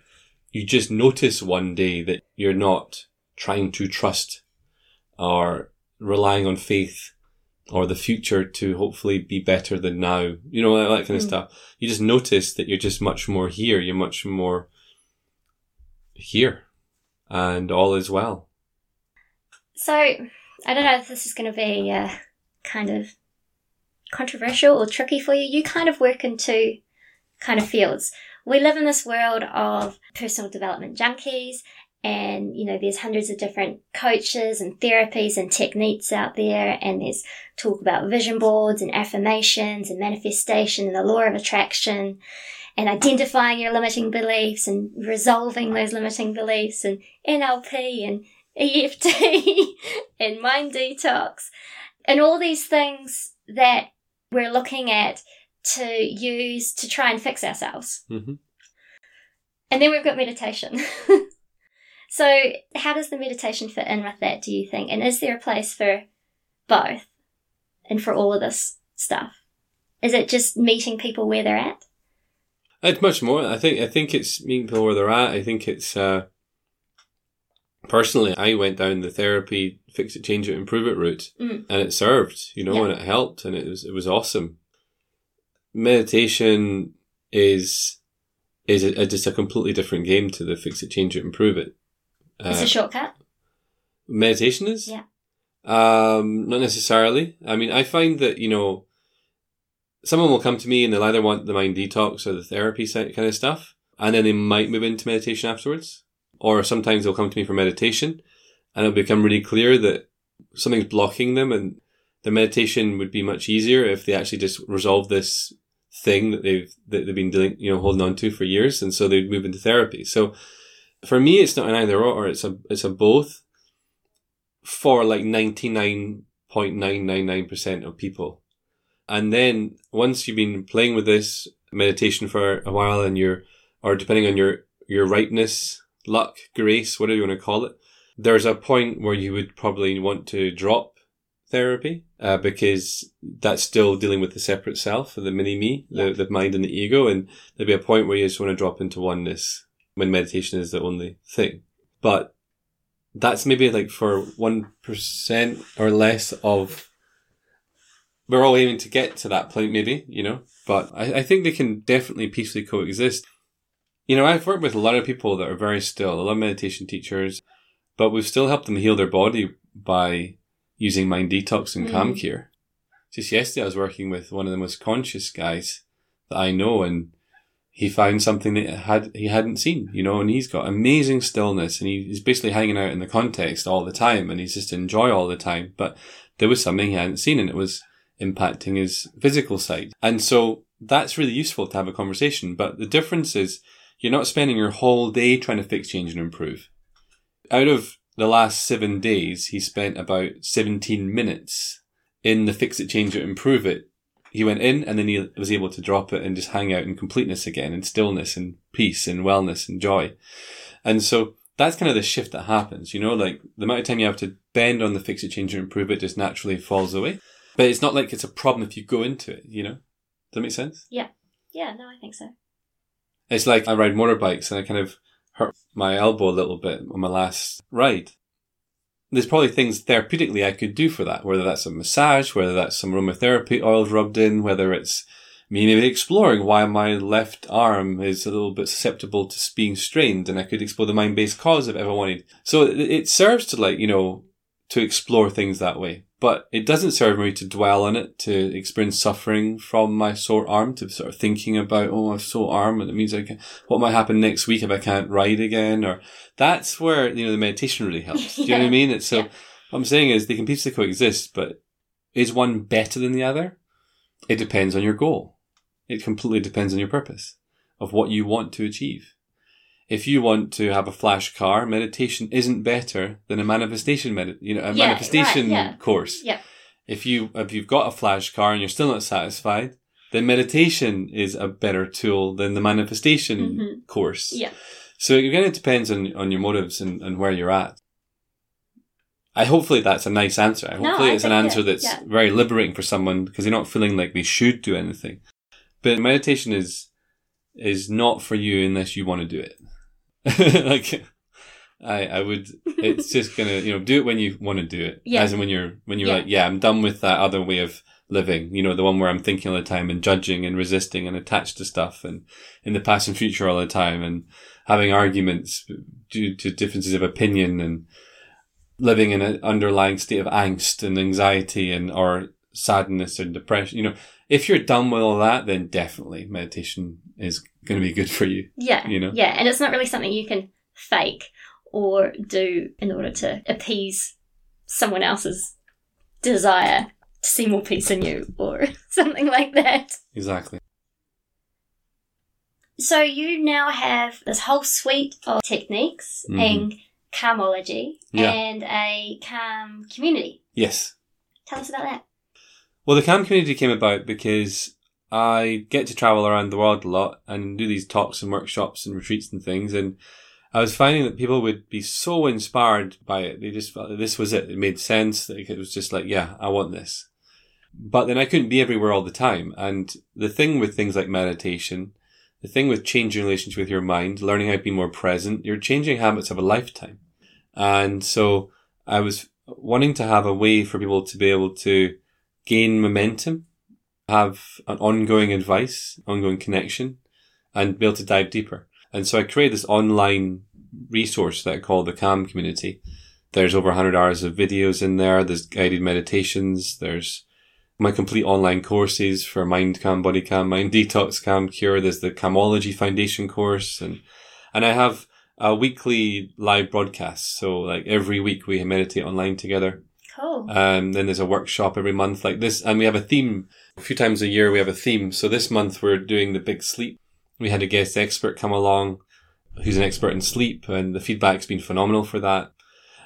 you just notice one day that you're not trying to trust or relying on faith or the future to hopefully be better than now. You know, that, that kind of Mm. stuff. You just notice that you're just much more here. You're much more here and all is well. So I don't know if this is going to be uh, kind of controversial or tricky for you. You kind of work in two kind of fields. We live in this world of personal development junkies and you know there's hundreds of different coaches and therapies and techniques out there and there's talk about vision boards and affirmations and manifestation and the law of attraction and identifying your limiting beliefs and resolving those limiting beliefs and NLP and EFT and mind detox and all these things that we're looking at to use to try and fix ourselves. Mm-hmm. And then we've got meditation. so, how does the meditation fit in with that, do you think? And is there a place for both and for all of this stuff? Is it just meeting people where they're at? It's much more. I think I think it's meeting people where they're at. I think it's uh, personally, I went down the therapy, fix it, change it, improve it route, Mm. and it served, you know, Yeah. and it helped, and it was it was awesome. Meditation is is a, a- just a completely different game to the fix it, change it, improve it. It's Uh, a shortcut. meditation is Yeah. um not necessarily i mean i find that you know someone will come to me and they'll either want the mind detox or the therapy kind of stuff and then they might move into meditation afterwards or sometimes they'll come to me for meditation and it'll become really clear that something's blocking them and the meditation would be much easier if they actually just resolve this thing that they've that they've been dealing you know holding on to for years and so they'd move into therapy so for me it's not an either or it's a it's a both for like 99.999% of people. And then once you've been playing with this meditation for a while and you're, or depending on your, your ripeness, luck, grace, whatever you want to call it, there's a point where you would probably want to drop therapy, uh, because that's still dealing with the separate self, the mini me, the, the mind and the ego. And there'll be a point where you just want to drop into oneness when meditation is the only thing. But that's maybe like for 1% or less of we're all aiming to get to that point maybe you know but I, I think they can definitely peacefully coexist you know i've worked with a lot of people that are very still a lot of meditation teachers but we've still helped them heal their body by using mind detox and calm Mm. cure just yesterday i was working with one of the most conscious guys that i know and he found something that had he hadn't seen, you know, and he's got amazing stillness and he, he's basically hanging out in the context all the time and he's just enjoy all the time. But there was something he hadn't seen and it was impacting his physical side. And so that's really useful to have a conversation. But the difference is you're not spending your whole day trying to fix, change and improve. Out of the last seven days, he spent about 17 minutes in the fix it, change it, improve it he went in and then he was able to drop it and just hang out in completeness again and stillness and peace and wellness and joy. And so that's kind of the shift that happens, you know, like the amount of time you have to bend on the fix it, change it, improve it just naturally falls away. But it's not like it's a problem if you go into it, you know? Does that make sense? Yeah, Yeah, no, I think so. It's like I ride motorbikes and I kind of hurt my elbow a little bit on my last ride. There's probably things therapeutically I could do for that, whether that's a massage, whether that's some aromatherapy oils rubbed in, whether it's me maybe exploring why my left arm is a little bit susceptible to being strained and I could explore the mind-based cause if I ever wanted. So it, it serves to like, you know, to explore things that way. But it doesn't serve me to dwell on it, to experience suffering from my sore arm, to sort of thinking about, oh, I have sore arm, and it means I can, what might happen next week if I can't ride again, or that's where, you know, the meditation really helps. Do you know what I mean? It's so, Yeah. what I'm saying is they can peacefully coexist, but is one better than the other? It depends on your goal. It completely depends on your purpose of what you want to achieve. If you want to have a flash car, meditation isn't better than a manifestation med- you know, a Yeah, manifestation right, yeah. course. Yeah. If you if you've got a flash car and you're still not satisfied, then meditation is a better tool than the manifestation Mhm. course. Yeah. So again, it depends on on your motives and, and where you're at. I hopefully that's a nice answer. I No, hopefully I it's an answer that- that's yeah. very liberating for someone because they're not feeling like they should do anything. But meditation is is not for you unless you want to do it. like I I would it's just gonna you know do it when you want to do it. Yeah. As in when you're when you're Yeah. like yeah I'm done with that other way of living. You know the one where I'm thinking all the time and judging and resisting and attached to stuff and in the past and future all the time and having arguments due to differences of opinion and living in an underlying state of angst and anxiety and or sadness or depression. You know, if you're done with all that, then definitely meditation is going to be good for you. Yeah. You know? Yeah. And it's not really something you can fake or do in order to appease someone else's desire to see more peace in you or something like that. Exactly. So you now have this whole suite of techniques Mhm. in calmology Yeah. and a calm community. Yes. Tell us about that. Well, the Calm community came about because I get to travel around the world a lot and do these talks and workshops and retreats and things. And I was finding that people would be so inspired by it. They just felt this was it. It made sense. It was just like, yeah, I want this. But then I couldn't be everywhere all the time. And the thing with things like meditation, the thing with changing relationship with your mind, learning how to be more present, you're changing habits of a lifetime. And so I was wanting to have a way for people to be able to gain momentum, have an ongoing advice, ongoing connection, and be able to dive deeper. And so I created this online resource that I call the Calm Community. There's over 100 hours of videos in there. There's guided meditations. There's my complete online courses for Mind Calm, Body Calm, Mind Detox, Calm Cure. There's the Calmology Foundation course. And, and I have a weekly live broadcast. So like every week we meditate online together. Cool. Um, then there's a workshop every month like this, and we have a theme. A few times a year we have a theme. So this month we're doing the big sleep. We had a guest expert come along who's an expert in sleep, and the feedback's been phenomenal for that.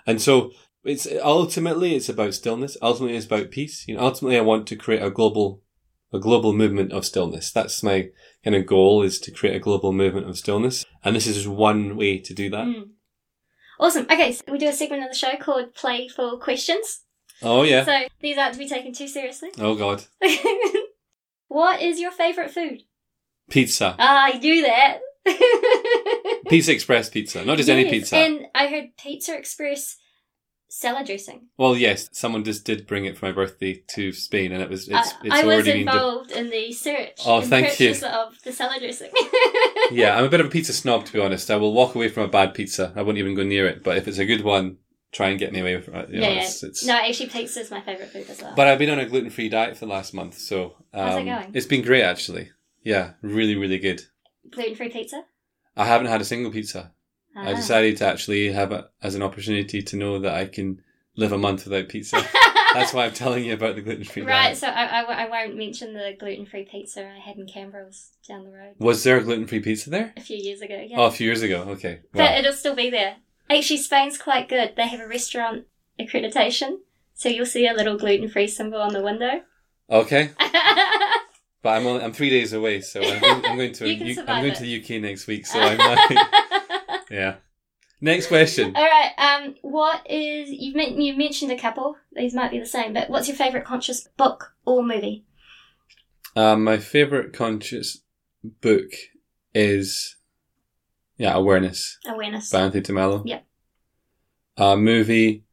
And so it's ultimately it's about stillness. Ultimately it's about peace. You know, ultimately I want to create a global, a global movement of stillness. That's my kind of goal is to create a global movement of stillness. And this is just one way to do that. Mm. Awesome. Okay, so we do a segment of the show called Playful Questions. Oh yeah. So these aren't to be taken too seriously. oh god. what is your favourite food? Pizza. Ah, I knew that. Pizza Express pizza. Not just any pizza. And I heard Pizza Express salad dressing. Well, yes, someone just did bring it for my birthday to Spain, and it was it's, I, it's I was already been. done. involved in the search Oh, thank you. of the salad dressing. Yeah, I'm a bit of a pizza snob to be honest. I will walk away from a bad pizza. I won't even go near it. But if it's a good one, try and get me away from it. You know, yeah, yeah. It's, it's... No, actually, pizza is my favourite food as well. But I've been on a gluten free diet for the last month, so um, How's it going? it's been great actually. Yeah, really, really good. Gluten free pizza? I haven't had a single pizza. I Ah. decided to actually have it as an opportunity to know that I can live a month without pizza. That's why I'm telling you about the gluten free Right, diet. so I won't mention the gluten free pizza I had in Camberwell's down the road Was there a gluten free pizza there? a few years ago. Yeah. Oh, a few years ago. Okay. But Wow. it'll still be there. Actually, Spain's quite good. They have a restaurant accreditation, so you'll see a little gluten free symbol on the window. Okay. But I'm only, I'm three days away, so I'm going, I'm going to U- I'm going it. to the UK next week. So I'm like, yeah. Next question. All right. Um, what is you've men- you mentioned a couple? These might be the same, but what's your favorite conscious book or movie? Um, my favorite conscious book is yeah, Awareness Awareness. by Anthony DeMello. Yeah. Uh, movie,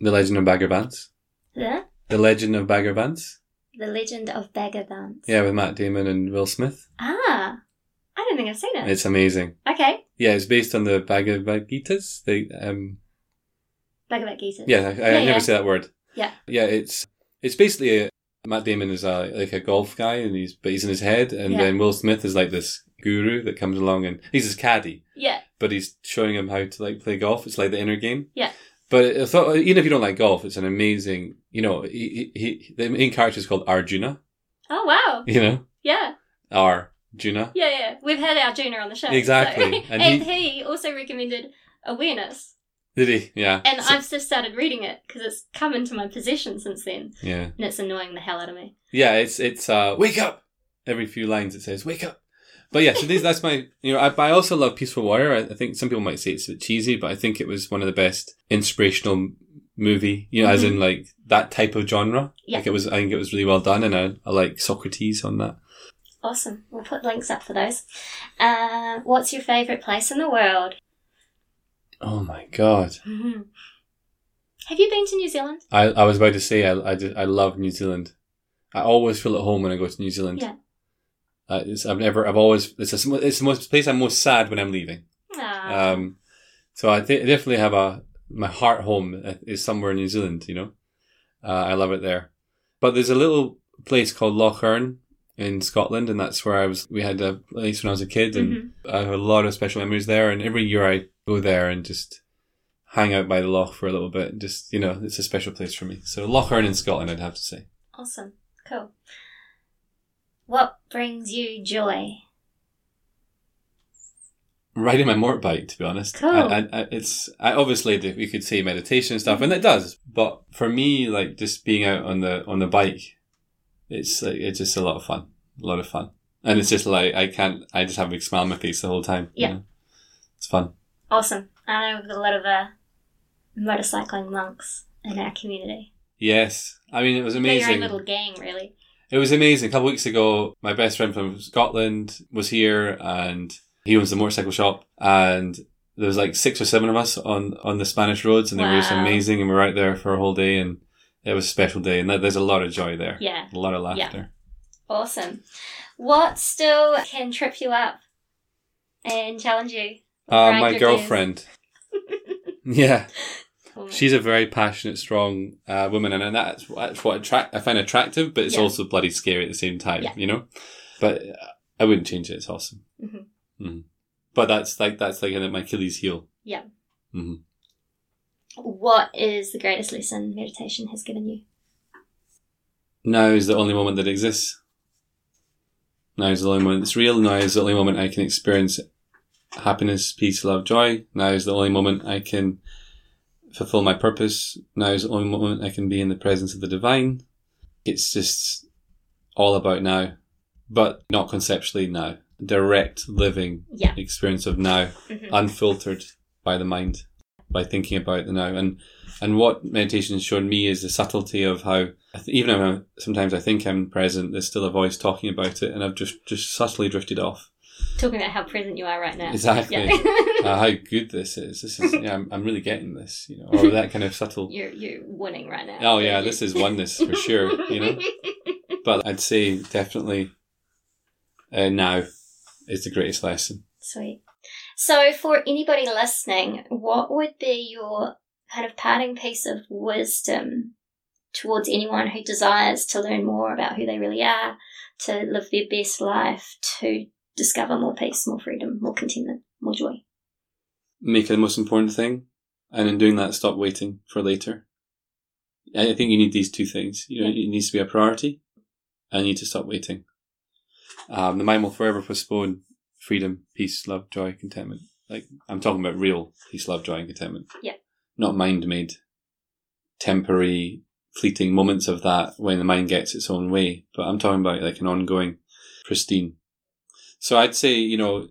The Legend of Bagger Vance. The The Legend of Bagger Vance. The Legend of Bagger Vance. Yeah, with Matt Damon and Will Smith. Ah, I don't think I've seen it. It's amazing. okay. Yeah, it's based on the Bhagavad Gitas. They um Bhagavad Gita. Yeah, I, I Yeah, never yeah. say that word. Yeah. Yeah, it's it's basically a, Matt Damon is a like a golf guy, and he's but he's in his head, and Yeah. then Will Smith is like this guru that comes along, and he's his caddy, Yeah. but he's showing him how to like play golf. It's like the inner game. Yeah. But I thought, even if you don't like golf, it's an amazing, you know, he, he, he the main character is called Arjuna, Oh wow. you know, Yeah. Arjuna. Yeah, yeah. We've had Arjuna on the show. Exactly. so- And And, he- he, also recommended Awareness. Did he? Yeah. And So- I've just started reading it because it's come into my possession since then. yeah. And it's annoying the hell out of me. Yeah, it's it's uh wake up. Every few lines it says wake up. But yeah, so these that's my you know I, but I also love Peaceful Warrior. I, I think some people might say it's a bit cheesy, but I think it was one of the best inspirational movie. You know, as in like that type of genre. Mm-hmm. Yeah. Like it was, I think it was really well done, and I, I like Socrates on that. Awesome. We'll put links up for those. Uh, what's your favourite place in the world? Oh my god! hmm Have you been to New Zealand? I I was about to say I I, did, I love New Zealand. I always feel at home when I go to New Zealand. Yeah. Uh, it's, I've never, I've always, it's, a, it's the most place I'm most sad when I'm leaving. Ah. Um, so I th- definitely have a my heart home is somewhere in New Zealand. You know, uh, I love it there. But there's a little place called Loch Earn in Scotland, and that's where I was. We had a place when I was a kid, and Mhm. I have a lot of special memories there. And every year I go there and just hang out by the loch for a little bit. and Just you know, it's a special place for me. So Loch Earn in Scotland, I'd have to say. Awesome. Cool. What brings you joy? riding my motorbike to be honest Cool. I, I, I, it's I, obviously we could say meditation and stuff and it does but for me like just being out on the on the bike it's like it's just a lot of fun a lot of fun and it's just like i can't i just have a big smile on my face the whole time you Yeah. know? it's fun Awesome. I know we've got a lot of uh, motorcycling monks in our community. yes i mean it was They're your own little gang, really. It was amazing. A couple of weeks ago, my best friend from Scotland was here and he owns the motorcycle shop and there was like six or seven of us on, on the Spanish roads and they were just amazing and we were out there for a whole day and it was a special day and there's a lot of joy there. Yeah. A lot of laughter. Awesome. What still can trip you up and challenge you? Uh, my girlfriend. yeah. She's a very passionate, strong uh, woman, and that's, that's what attract, I find attractive, but it's Yeah. also bloody scary at the same time, Yeah. you know? But uh, I wouldn't change it. It's awesome. Mhm. Mhm. But that's like, that's like my Achilles heel. Yeah. hmm What is the greatest lesson meditation has given you? Now is the only moment that exists. Now is the only moment that's real. Now is the only moment I can experience happiness, peace, love, joy. Now is the only moment I can fulfill my purpose. Now is the only moment I can be in the presence of the divine. It's just all about now, but not conceptually now. Direct living Yeah. experience of now, Mhm. unfiltered by the mind, by thinking about the now. And and what meditation has shown me is the subtlety of how even though sometimes I think I'm present, there's still a voice talking about it, and I've just just subtly drifted off. Talking about how present you are right now. Exactly. Yeah. Uh, how good this is! This is yeah, I'm, I'm really getting this, you know, or that kind of subtle. you're you're winning right now. Oh yeah, this is oneness for sure, you know. But I'd say definitely uh, now is the greatest lesson. Sweet. So, for anybody listening, what would be your kind of parting piece of wisdom towards anyone who desires to learn more about who they really are, to live their best life, to discover more peace, more freedom, more contentment, more joy? Make it the most important thing, and in doing that, stop waiting for later. I think you need these two things. You know, it needs to be a priority, and you need to stop waiting. Um, the mind will forever postpone freedom, peace, love, joy, contentment. Like I'm talking about real peace, love, joy, and contentment. Yeah. Not mind-made, temporary, fleeting moments of that when the mind gets its own way. But I'm talking about like an ongoing, pristine. So I'd say, you know,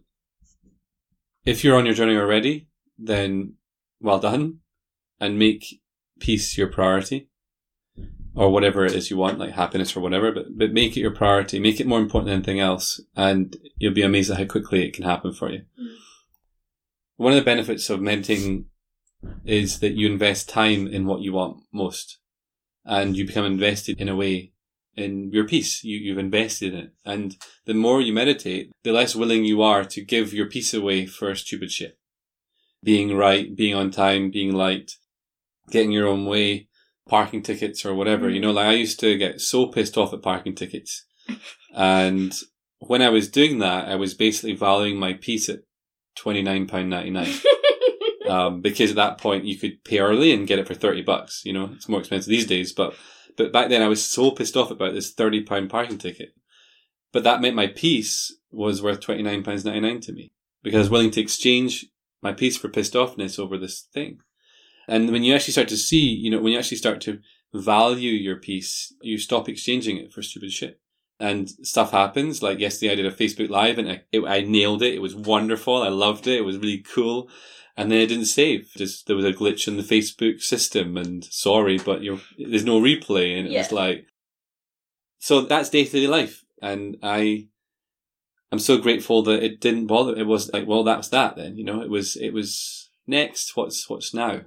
if you're on your journey already, then well done, and make peace your priority or whatever it is you want, like happiness or whatever, but, but make it your priority, make it more important than anything else, and you'll be amazed at how quickly it can happen for you. Mm. One of the benefits of meditating is that you invest time in what you want most, and you become invested in a way in your peace. You, you've invested in it. And the more you meditate, the less willing you are to give your peace away for stupid shit. Being right, being on time, being light, getting your own way, parking tickets or whatever. You know, like I used to get so pissed off at parking tickets. and when I was doing that, I was basically valuing my peace at £29.99. um, because at that point you could pay early and get it for 30 bucks. You know, it's more expensive these days, but, but back then I was so pissed off about this 30 pound parking ticket. But that meant my peace was worth £29.99 to me because I was willing to exchange my peace for pissed offness over this thing. And when you actually start to see, you know, when you actually start to value your peace, you stop exchanging it for stupid shit. And stuff happens. Like yesterday, I did a Facebook Live and I, it, I nailed it. It was wonderful. I loved it. It was really cool. And then it didn't save. Just there was a glitch in the Facebook system, and sorry, but you're there's no replay, and it was like. So that's day to day life, and I, I'm so grateful that it didn't bother. It was like, well, that's that then. You know, it was it was next. What's what's now?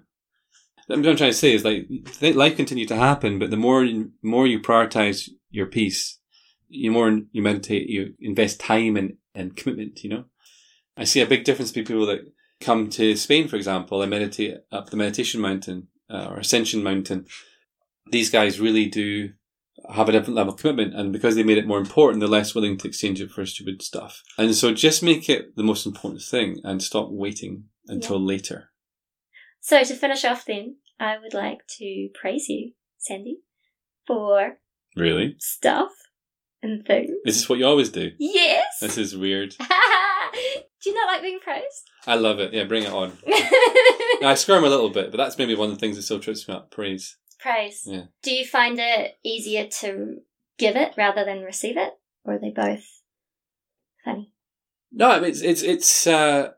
What I'm trying to say is like life continued to happen, but the more you, more you prioritize your peace, the more you meditate, you invest time and, and commitment. You know, I see a big difference between people that come to Spain, for example, and meditate up the meditation mountain uh, or ascension mountain. These guys really do have a different level of commitment, and because they made it more important, they're less willing to exchange it for stupid stuff. And so, just make it the most important thing, and stop waiting until later. So to finish off, then I would like to praise you, Sandy, for Really? stuff and things. This is this what you always do? Yes. This is weird. Do you not like being praised? I love it. Yeah, bring it on. I squirm a little bit, but that's maybe one of the things that still trips me up. Praise. praise. Yeah. Do you find it easier to give it rather than receive it, or are they both funny? No, I mean, it's it's it's uh,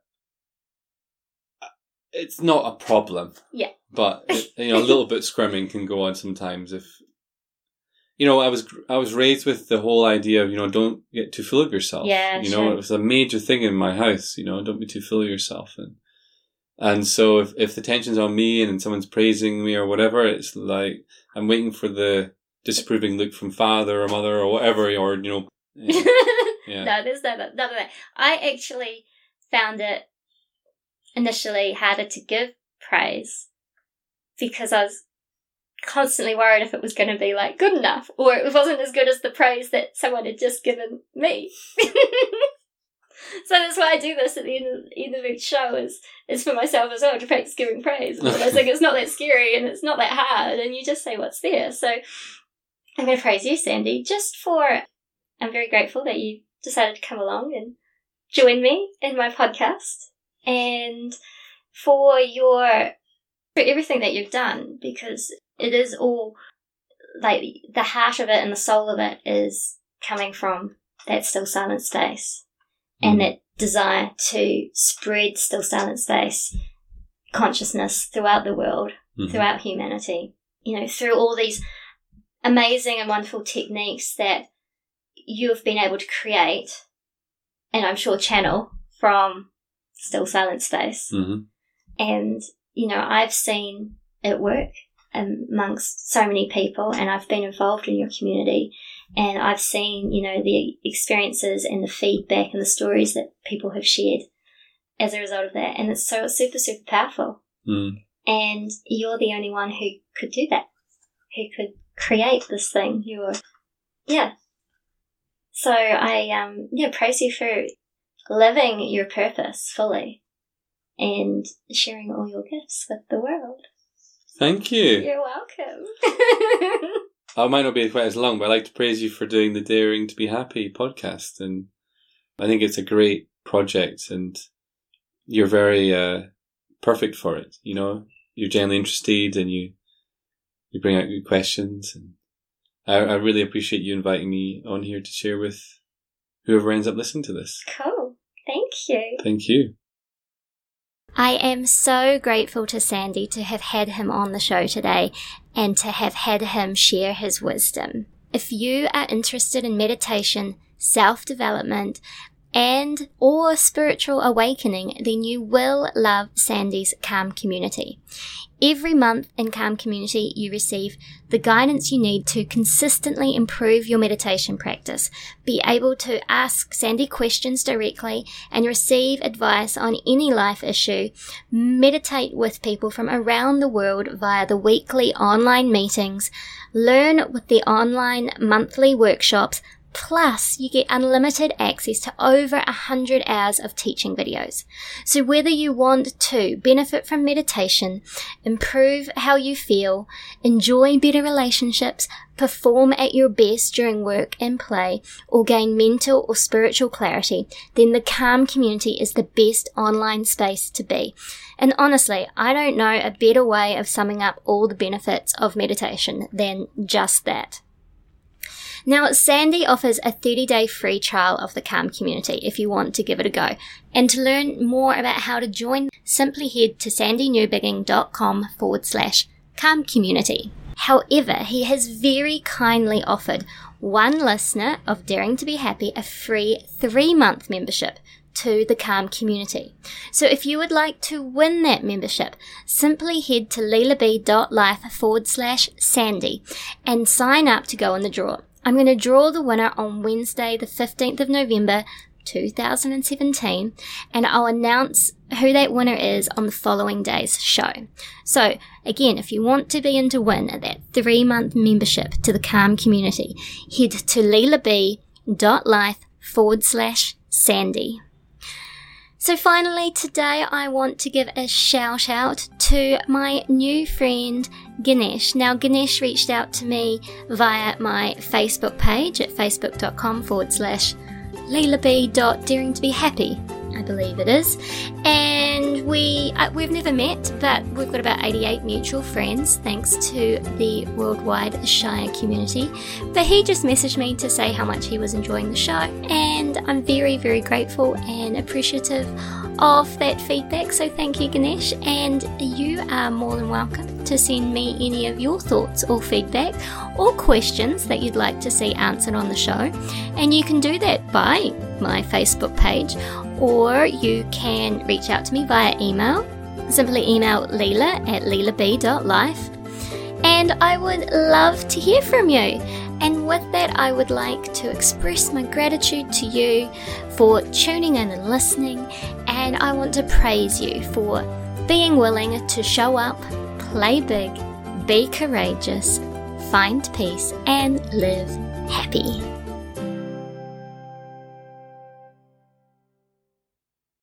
it's not a problem. Yeah. But it, you know, a little bit squirming can go on sometimes if. You know, I was I was raised with the whole idea of you know don't get too full of yourself. Yeah, you know sure. it was a major thing in my house. You know, don't be too full of yourself, and and so if if the tension's on me and someone's praising me or whatever, it's like I'm waiting for the disapproving look from father or mother or whatever, or you know, yeah. No, there's no, of that. I actually found it initially harder to give praise because I was constantly worried if it was going to be like good enough or it wasn't as good as the praise that someone had just given me. so that's why I do this at the end of, end of each show is is for myself as well to practice giving praise. And I think it's not that scary and it's not that hard and you just say what's there. So I'm going to praise you, Sandy, just for I'm very grateful that you decided to come along and join me in my podcast and for your for everything that you've done because it is all like the heart of it and the soul of it is coming from that still silent space and Mm. that desire to spread still silent space consciousness throughout the world Mhm. throughout humanity you know through all these amazing and wonderful techniques that you have been able to create and i'm sure channel from still silent space Mhm. and you know i've seen it work amongst so many people and i've been involved in your community and i've seen you know the experiences and the feedback and the stories that people have shared as a result of that and it's so super super powerful. Mm. and you're the only one who could do that who could create this thing. You're yeah. So i um yeah praise you for living your purpose fully and sharing all your gifts with the world Thank you. you're welcome I might not be quite as long, but I'd like to praise you for doing the Daring to Be Happy podcast. And I think it's a great project and you're very uh, perfect for it. You know, you're genuinely interested and you, you bring out good questions. And I, I really appreciate you inviting me on here to share with whoever ends up listening to this. cool thank you Thank you. I am so grateful to Sandy to have had him on the show today and to have had him share his wisdom. If you are interested in meditation, self-development, and or spiritual awakening, then you will love Sandy's Calm Community. Every month in Calm Community, you receive the guidance you need to consistently improve your meditation practice, be able to ask Sandy questions directly, and receive advice on any life issue, meditate with people from around the world via the weekly online meetings, learn with the online monthly workshops, Plus, you get unlimited access to over a hundred hours of teaching videos. So whether you want to benefit from meditation, improve how you feel, enjoy better relationships, perform at your best during work and play, or gain mental or spiritual clarity, then the Calm community is the best online space to be. And honestly, I don't know a better way of summing up all the benefits of meditation than just that. Now, Sandy offers a 30 day free trial of the Calm community if you want to give it a go. And to learn more about how to join, simply head to sandynewbigging.com forward slash Calm community. However, he has very kindly offered one listener of Daring to Be Happy a free three month membership to the Calm community. So if you would like to win that membership, simply head to lilab.life forward slash Sandy and sign up to go in the draw. I'm going to draw the winner on Wednesday, the 15th of November, 2017, and I'll announce who that winner is on the following day's show. So, again, if you want to be in to win that three month membership to the Calm community, head to lilab.life forward slash Sandy. So, finally, today I want to give a shout out to my new friend Ganesh. Now, Ganesh reached out to me via my Facebook page at facebook.com forward slash leela to be happy. I believe it is. And we uh, we've never met, but we've got about 88 mutual friends thanks to the worldwide Ishaya community. But he just messaged me to say how much he was enjoying the show, and I'm very very grateful and appreciative of that feedback. So thank you, Ganesh, and you are more than welcome to send me any of your thoughts or feedback or questions that you'd like to see answered on the show. And you can do that by my Facebook page, or you can reach out to me via email. Simply email Leela at lilab.life. And I would love to hear from you. And with that, I would like to express my gratitude to you for tuning in and listening. And I want to praise you for being willing to show up, play big, be courageous, find peace, and live happy.